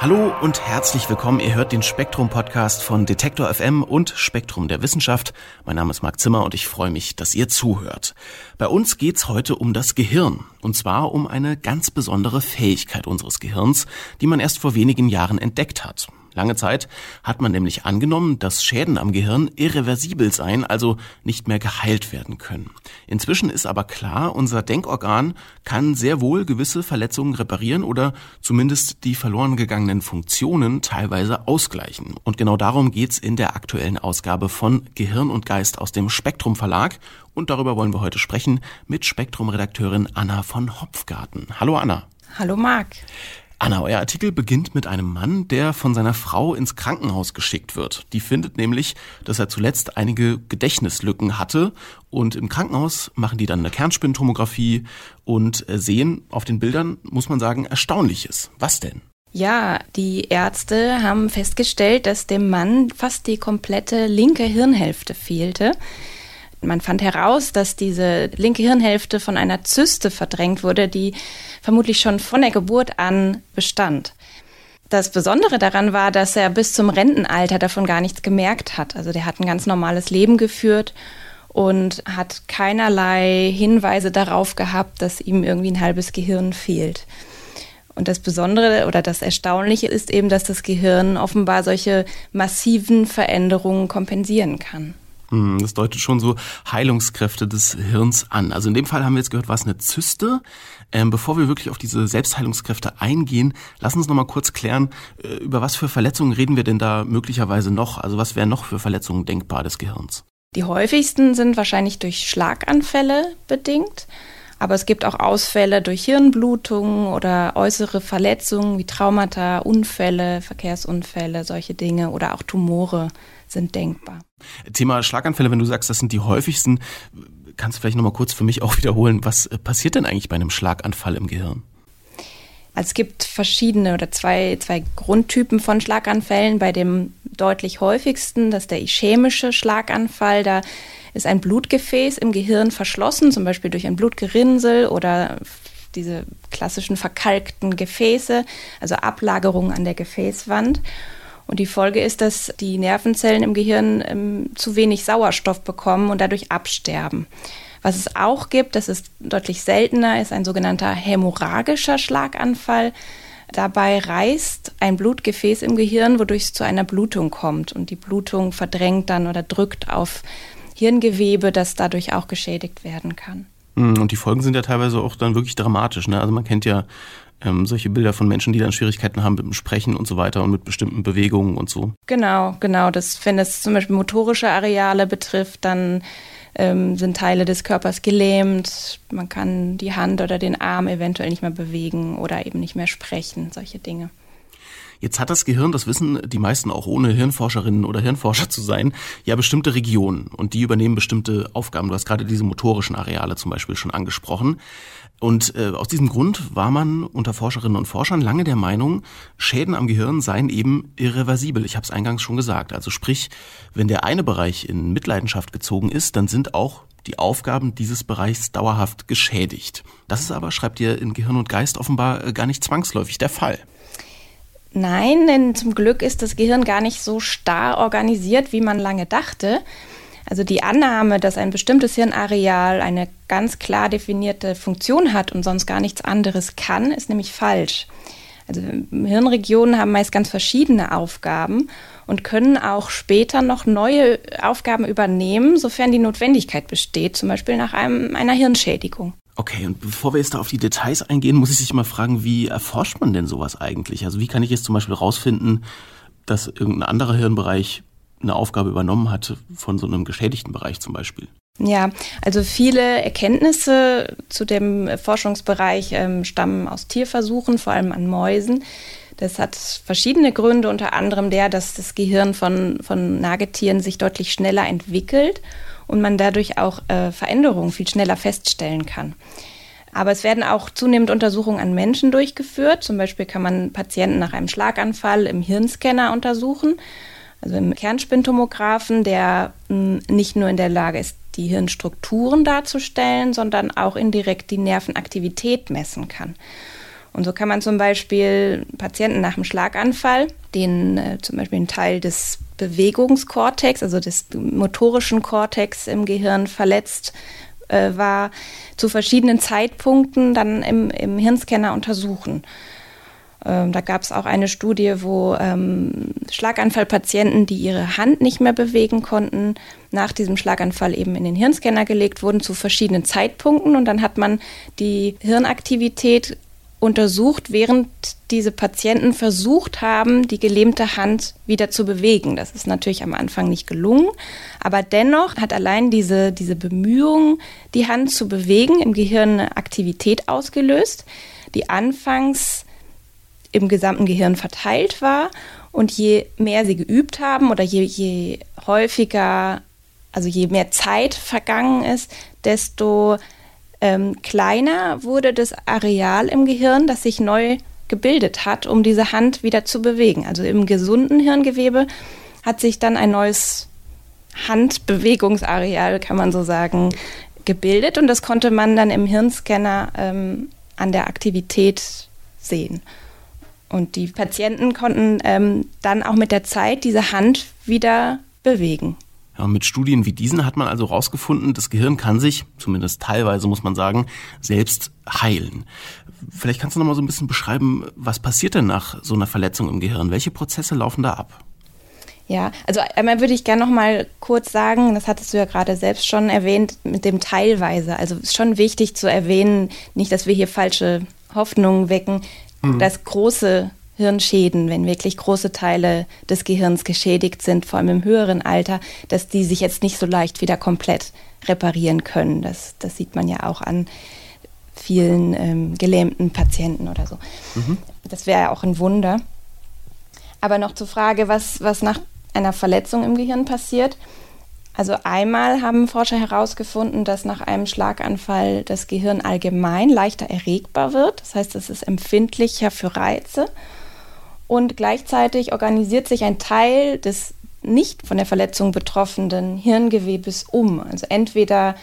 Hallo und herzlich willkommen. Ihr hört den Spektrum Podcast von Detektor FM und Spektrum der Wissenschaft. Mein Name ist Marc Zimmer und ich freue mich, dass ihr zuhört. Bei uns geht's heute um das Gehirn und zwar um eine ganz besondere Fähigkeit unseres Gehirns, die man erst vor wenigen Jahren entdeckt hat. Lange Zeit hat man nämlich angenommen, dass Schäden am Gehirn irreversibel seien, also nicht mehr geheilt werden können. Inzwischen ist aber klar, unser Denkorgan kann sehr wohl gewisse Verletzungen reparieren oder zumindest die verloren gegangenen Funktionen teilweise ausgleichen. Und genau darum geht's in der aktuellen Ausgabe von Gehirn und Geist aus dem Spektrum Verlag. Und darüber wollen wir heute sprechen mit Spektrum-Redakteurin Anna von Hopfgarten. Hallo Anna. Hallo Marc. Anna, euer Artikel beginnt mit einem Mann, der von seiner Frau ins Krankenhaus geschickt wird. Die findet nämlich, dass er zuletzt einige Gedächtnislücken hatte und im Krankenhaus machen die dann eine Kernspintomographie und sehen auf den Bildern, muss man sagen, Erstaunliches. Was denn? Ja, die Ärzte haben festgestellt, dass dem Mann fast die komplette linke Hirnhälfte fehlte. Man fand heraus, dass diese linke Hirnhälfte von einer Zyste verdrängt wurde, die vermutlich schon von der Geburt an bestand. Das Besondere daran war, dass er bis zum Rentenalter davon gar nichts gemerkt hat. Also der hat ein ganz normales Leben geführt und hat keinerlei Hinweise darauf gehabt, dass ihm irgendwie ein halbes Gehirn fehlt. Und das Besondere oder das Erstaunliche ist eben, dass das Gehirn offenbar solche massiven Veränderungen kompensieren kann. Hm, das deutet schon so Heilungskräfte des Hirns an. Also in dem Fall haben wir jetzt gehört, war es eine Zyste. Ähm, bevor wir wirklich auf diese Selbstheilungskräfte eingehen, lass uns noch mal kurz klären, äh, über was für Verletzungen reden wir denn da möglicherweise noch? Also was wären noch für Verletzungen denkbar des Gehirns? Die häufigsten sind wahrscheinlich durch Schlaganfälle bedingt. Aber es gibt auch Ausfälle durch Hirnblutungen oder äußere Verletzungen wie Traumata, Unfälle, Verkehrsunfälle, solche Dinge oder auch Tumore sind denkbar. Thema Schlaganfälle, wenn du sagst, das sind die häufigsten, kannst du vielleicht nochmal kurz für mich auch wiederholen, was äh, passiert denn eigentlich bei einem Schlaganfall im Gehirn? Also es gibt verschiedene oder zwei, zwei Grundtypen von Schlaganfällen. Bei dem deutlich häufigsten, das ist der ischämische Schlaganfall. Da ist ein Blutgefäß im Gehirn verschlossen, zum Beispiel durch ein Blutgerinnsel oder diese klassischen verkalkten Gefäße, also Ablagerungen an der Gefäßwand. Und die Folge ist, dass die Nervenzellen im Gehirn ähm, zu wenig Sauerstoff bekommen und dadurch absterben. Was es auch gibt, das ist deutlich seltener, ist ein sogenannter hämorrhagischer Schlaganfall. Dabei reißt ein Blutgefäß im Gehirn, wodurch es zu einer Blutung kommt. Und die Blutung verdrängt dann oder drückt auf Hirngewebe, das dadurch auch geschädigt werden kann. Hm, und die Folgen sind ja teilweise auch dann wirklich dramatisch. Ne? Also man kennt ja ähm, solche Bilder von Menschen, die dann Schwierigkeiten haben mit dem Sprechen und so weiter und mit bestimmten Bewegungen und so. Genau, genau. Das, wenn es zum Beispiel motorische Areale betrifft, dann ähm, sind Teile des Körpers gelähmt. Man kann die Hand oder den Arm eventuell nicht mehr bewegen oder eben nicht mehr sprechen, solche Dinge. Jetzt hat das Gehirn, das wissen die meisten auch ohne Hirnforscherinnen oder Hirnforscher zu sein, ja bestimmte Regionen und die übernehmen bestimmte Aufgaben. Du hast gerade diese motorischen Areale zum Beispiel schon angesprochen. Und äh, aus diesem Grund war man unter Forscherinnen und Forschern lange der Meinung, Schäden am Gehirn seien eben irreversibel. Ich habe es eingangs schon gesagt. Also sprich, wenn der eine Bereich in Mitleidenschaft gezogen ist, dann sind auch die Aufgaben dieses Bereichs dauerhaft geschädigt. Das ist aber, schreibt ihr in Gehirn und Geist, offenbar äh, gar nicht zwangsläufig der Fall. Nein, denn zum Glück ist das Gehirn gar nicht so starr organisiert, wie man lange dachte. Also die Annahme, dass ein bestimmtes Hirnareal eine ganz klar definierte Funktion hat und sonst gar nichts anderes kann, ist nämlich falsch. Also Hirnregionen haben meist ganz verschiedene Aufgaben und können auch später noch neue Aufgaben übernehmen, sofern die Notwendigkeit besteht, zum Beispiel nach einem, einer Hirnschädigung. Okay, und bevor wir jetzt da auf die Details eingehen, muss ich sich mal fragen, wie erforscht man denn sowas eigentlich? Also wie kann ich jetzt zum Beispiel rausfinden, dass irgendein anderer Hirnbereich eine Aufgabe übernommen hat von so einem geschädigten Bereich zum Beispiel. Ja, also viele Erkenntnisse zu dem Forschungsbereich ähm, stammen aus Tierversuchen, vor allem an Mäusen. Das hat verschiedene Gründe, unter anderem der, dass das Gehirn von, von Nagetieren sich deutlich schneller entwickelt und man dadurch auch äh, Veränderungen viel schneller feststellen kann. Aber es werden auch zunehmend Untersuchungen an Menschen durchgeführt. Zum Beispiel kann man Patienten nach einem Schlaganfall im Hirnscanner untersuchen, also im Kernspintomographen, der hm, nicht nur in der Lage ist, die Hirnstrukturen darzustellen, sondern auch indirekt die Nervenaktivität messen kann. Und so kann man zum Beispiel Patienten nach einem Schlaganfall, denen äh, zum Beispiel ein Teil des Bewegungskortex, also des motorischen Kortex im Gehirn verletzt äh, war, zu verschiedenen Zeitpunkten dann im, im Hirnscanner untersuchen. Ähm, da gab es auch eine Studie, wo ähm, Schlaganfallpatienten, die ihre Hand nicht mehr bewegen konnten, nach diesem Schlaganfall eben in den Hirnscanner gelegt wurden zu verschiedenen Zeitpunkten. Und dann hat man die Hirnaktivität untersucht, während diese Patienten versucht haben, die gelähmte Hand wieder zu bewegen. Das ist natürlich am Anfang nicht gelungen, aber dennoch hat allein diese, diese Bemühung, die Hand zu bewegen, im Gehirn eine Aktivität ausgelöst, die anfangs im gesamten Gehirn verteilt war. Und je mehr sie geübt haben oder je, je häufiger, also je mehr Zeit vergangen ist, desto ähm, kleiner wurde das Areal im Gehirn, das sich neu gebildet hat, um diese Hand wieder zu bewegen. Also im gesunden Hirngewebe hat sich dann ein neues Handbewegungsareal, kann man so sagen, gebildet und das konnte man dann im Hirnscanner ähm, an der Aktivität sehen. Und die Patienten konnten ähm, dann auch mit der Zeit diese Hand wieder bewegen. Ja, mit Studien wie diesen hat man also herausgefunden, das Gehirn kann sich, zumindest teilweise muss man sagen, selbst heilen. Vielleicht kannst du noch mal so ein bisschen beschreiben, was passiert denn nach so einer Verletzung im Gehirn? Welche Prozesse laufen da ab? Ja, also einmal würde ich gerne noch mal kurz sagen, das hattest du ja gerade selbst schon erwähnt, mit dem teilweise. Also ist schon wichtig zu erwähnen, nicht, dass wir hier falsche Hoffnungen wecken, mhm. dass große Hirnschäden, wenn wirklich große Teile des Gehirns geschädigt sind, vor allem im höheren Alter, dass die sich jetzt nicht so leicht wieder komplett reparieren können. Das, das sieht man ja auch an vielen ähm, gelähmten Patienten oder so. Mhm. Das wäre ja auch ein Wunder. Aber noch zur Frage, was, was nach einer Verletzung im Gehirn passiert. Also einmal haben Forscher herausgefunden, dass nach einem Schlaganfall das Gehirn allgemein leichter erregbar wird. Das heißt, es ist empfindlicher für Reize und gleichzeitig organisiert sich ein Teil des nicht von der Verletzung betroffenen Hirngewebes um. Also entweder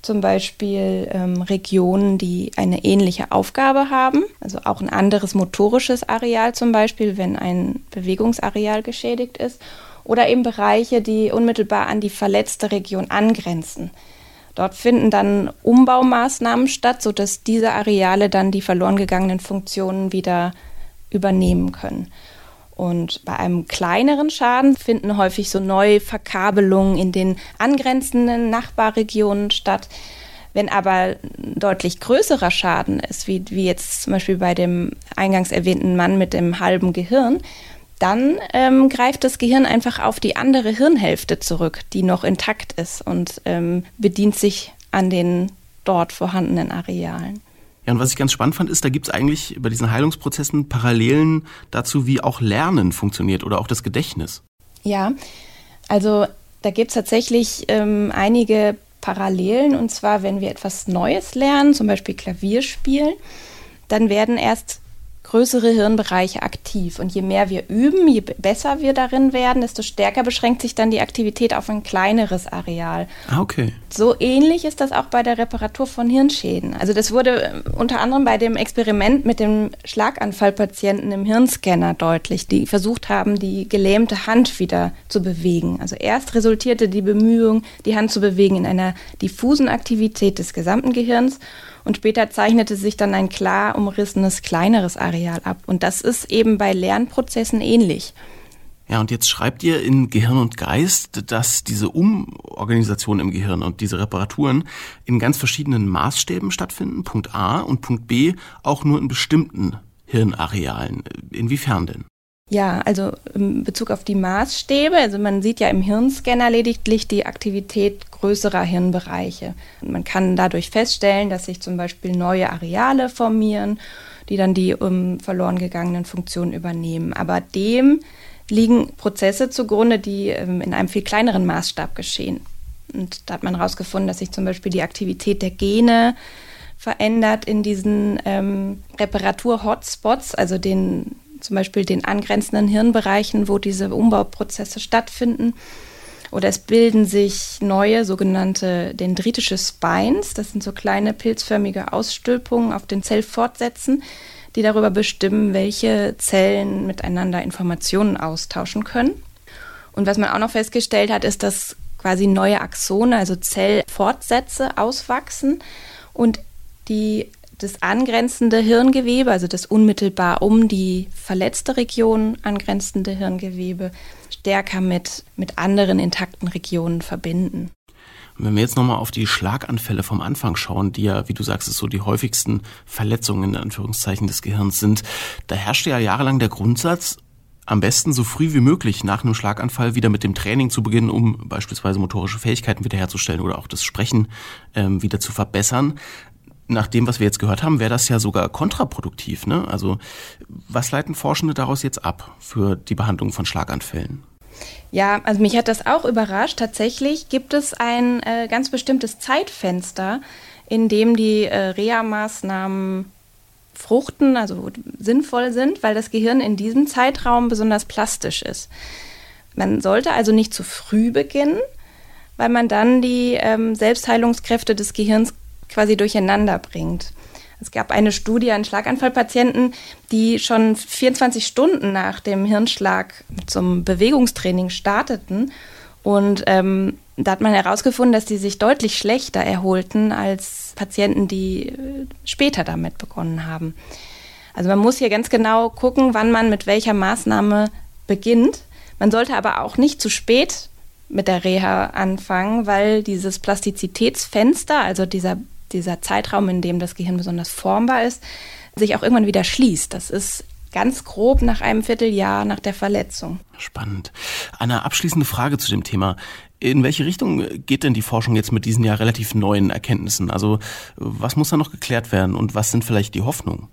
zum Beispiel ähm, Regionen, die eine ähnliche Aufgabe haben, also auch ein anderes motorisches Areal zum Beispiel, wenn ein Bewegungsareal geschädigt ist, oder eben Bereiche, die unmittelbar an die verletzte Region angrenzen. Dort finden dann Umbaumaßnahmen statt, sodass diese Areale dann die verloren gegangenen Funktionen wieder übernehmen können. Und bei einem kleineren Schaden finden häufig so Neuverkabelungen in den angrenzenden Nachbarregionen statt. Wenn aber deutlich größerer Schaden ist, wie, wie jetzt zum Beispiel bei dem eingangs erwähnten Mann mit dem halben Gehirn, dann ähm, greift das Gehirn einfach auf die andere Hirnhälfte zurück, die noch intakt ist und ähm, bedient sich an den dort vorhandenen Arealen. Ja, und was ich ganz spannend fand, ist, da gibt es eigentlich bei diesen Heilungsprozessen Parallelen dazu, wie auch Lernen funktioniert oder auch das Gedächtnis. Ja, also da gibt es tatsächlich ähm, einige Parallelen. Und zwar, wenn wir etwas Neues lernen, zum Beispiel Klavier spielen, dann werden erst größere Hirnbereiche aktiv. Und je mehr wir üben, je besser wir darin werden, desto stärker beschränkt sich dann die Aktivität auf ein kleineres Areal. Ah, okay. So ähnlich ist das auch bei der Reparatur von Hirnschäden. Also das wurde äh, unter anderem bei dem Experiment mit dem Schlaganfallpatienten im Hirnscanner deutlich, die versucht haben, die gelähmte Hand wieder zu bewegen. Also erst resultierte die Bemühung, die Hand zu bewegen, in einer diffusen Aktivität des gesamten Gehirns und später zeichnete sich dann ein klar umrissenes kleineres Areal ab. Und das ist eben bei Lernprozessen ähnlich. Ja, und jetzt schreibt ihr in Gehirn und Geist, dass diese Umorganisation im Gehirn und diese Reparaturen in ganz verschiedenen Maßstäben stattfinden, Punkt A und Punkt B auch nur in bestimmten Hirnarealen. Inwiefern denn? Ja, also in Bezug auf die Maßstäbe, also man sieht ja im Hirnscanner lediglich die Aktivität größerer Hirnbereiche. Und man kann dadurch feststellen, dass sich zum Beispiel neue Areale formieren, die dann die um, verloren gegangenen Funktionen übernehmen. Aber dem liegen Prozesse zugrunde, die ähm, in einem viel kleineren Maßstab geschehen. Und da hat man herausgefunden, dass sich zum Beispiel die Aktivität der Gene verändert in diesen ähm, Reparatur-Hotspots, also den zum Beispiel den angrenzenden Hirnbereichen, wo diese Umbauprozesse stattfinden. Oder es bilden sich neue sogenannte dendritische Spines. Das sind so kleine pilzförmige Ausstülpungen auf den Zellfortsätzen, die darüber bestimmen, welche Zellen miteinander Informationen austauschen können. Und was man auch noch festgestellt hat, ist, dass quasi neue Axone, also Zellfortsätze auswachsen und die das angrenzende Hirngewebe, also das unmittelbar um die verletzte Region angrenzende Hirngewebe, stärker mit, mit anderen intakten Regionen verbinden. Wenn wir jetzt nochmal auf die Schlaganfälle vom Anfang schauen, die ja, wie du sagst, so die häufigsten Verletzungen in Anführungszeichen des Gehirns sind, da herrschte ja jahrelang der Grundsatz, am besten so früh wie möglich nach einem Schlaganfall wieder mit dem Training zu beginnen, um beispielsweise motorische Fähigkeiten wiederherzustellen oder auch das Sprechen ähm, wieder zu verbessern. Nach dem, was wir jetzt gehört haben, wäre das ja sogar kontraproduktiv. Ne? Also was leiten Forschende daraus jetzt ab für die Behandlung von Schlaganfällen? Ja, also mich hat das auch überrascht. Tatsächlich gibt es ein äh, ganz bestimmtes Zeitfenster, in dem die äh, Reha-Maßnahmen fruchten, also sinnvoll sind, weil das Gehirn in diesem Zeitraum besonders plastisch ist. Man sollte also nicht zu früh beginnen, weil man dann die ähm, Selbstheilungskräfte des Gehirns quasi durcheinander bringt. Es gab eine Studie an Schlaganfallpatienten, die schon 24 Stunden nach dem Hirnschlag zum Bewegungstraining starteten. Und ähm, da hat man herausgefunden, dass die sich deutlich schlechter erholten als Patienten, die äh, später damit begonnen haben. Also man muss hier ganz genau gucken, wann man mit welcher Maßnahme beginnt. Man sollte aber auch nicht zu spät mit der Reha anfangen, weil dieses Plastizitätsfenster, also dieser, dieser Zeitraum, in dem das Gehirn besonders formbar ist, sich auch irgendwann wieder schließt. Das ist ganz grob nach einem Vierteljahr nach der Verletzung. Spannend. Eine abschließende Frage zu dem Thema. In welche Richtung geht denn die Forschung jetzt mit diesen ja relativ neuen Erkenntnissen? Also was muss da noch geklärt werden und was sind vielleicht die Hoffnungen?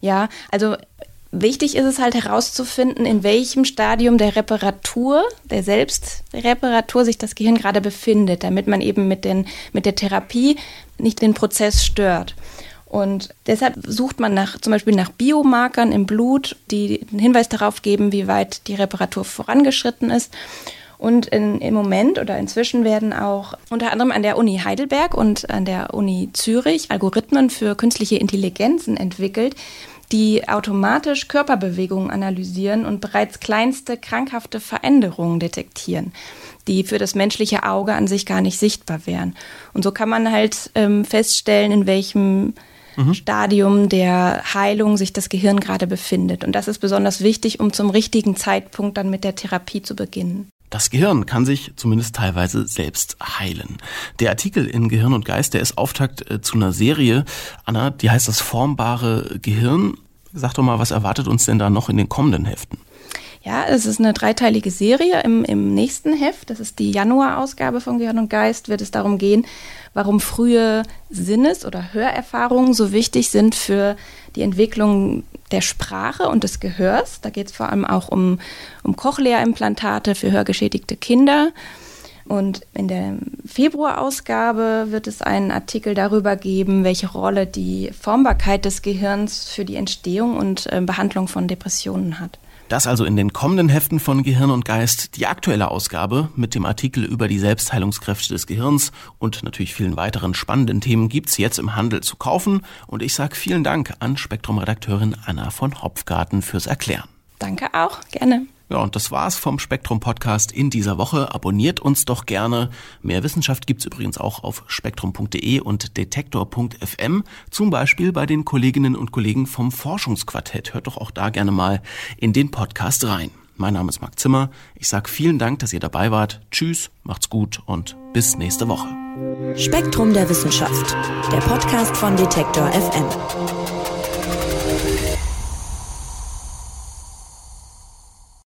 Ja, also Wichtig ist es halt herauszufinden, in welchem Stadium der Reparatur, der Selbstreparatur sich das Gehirn gerade befindet, damit man eben mit, den, mit der Therapie nicht den Prozess stört. Und deshalb sucht man nach, zum Beispiel nach Biomarkern im Blut, die einen Hinweis darauf geben, wie weit die Reparatur vorangeschritten ist. Und in, im Moment oder inzwischen werden auch unter anderem an der Uni Heidelberg und an der Uni Zürich Algorithmen für künstliche Intelligenzen entwickelt, die automatisch Körperbewegungen analysieren und bereits kleinste krankhafte Veränderungen detektieren, die für das menschliche Auge an sich gar nicht sichtbar wären. Und so kann man halt ähm, feststellen, in welchem mhm. Stadium der Heilung sich das Gehirn gerade befindet. Und das ist besonders wichtig, um zum richtigen Zeitpunkt dann mit der Therapie zu beginnen. Das Gehirn kann sich zumindest teilweise selbst heilen. Der Artikel in Gehirn und Geist, der ist Auftakt äh, zu einer Serie. Anna, die heißt das formbare Gehirn. Sag doch mal, was erwartet uns denn da noch in den kommenden Heften? Ja, es ist eine dreiteilige Serie. Im, Im nächsten Heft, das ist die Januar-Ausgabe von Gehirn und Geist, wird es darum gehen, warum frühe Sinnes- oder Hörerfahrungen so wichtig sind für die Entwicklung der Sprache und des Gehörs. Da geht es vor allem auch um, um Cochlea-Implantate für hörgeschädigte Kinder. Und in der Februarausgabe wird es einen Artikel darüber geben, welche Rolle die Formbarkeit des Gehirns für die Entstehung und äh, Behandlung von Depressionen hat. Das also in den kommenden Heften von Gehirn und Geist die aktuelle Ausgabe mit dem Artikel über die Selbstheilungskräfte des Gehirns und natürlich vielen weiteren spannenden Themen gibt's jetzt im Handel zu kaufen. Und ich sage vielen Dank an Spektrum-Redakteurin Anna von Hopfgarten fürs Erklären. Danke auch, gerne. Ja, und das war's vom Spektrum Podcast in dieser Woche. Abonniert uns doch gerne. Mehr Wissenschaft gibt's übrigens auch auf spektrum.de und detektor.fm, zum Beispiel bei den Kolleginnen und Kollegen vom Forschungsquartett. Hört doch auch da gerne mal in den Podcast rein. Mein Name ist Marc Zimmer. Ich sage vielen Dank, dass ihr dabei wart. Tschüss, macht's gut und bis nächste Woche. Spektrum der Wissenschaft, der Podcast von Detektor FM.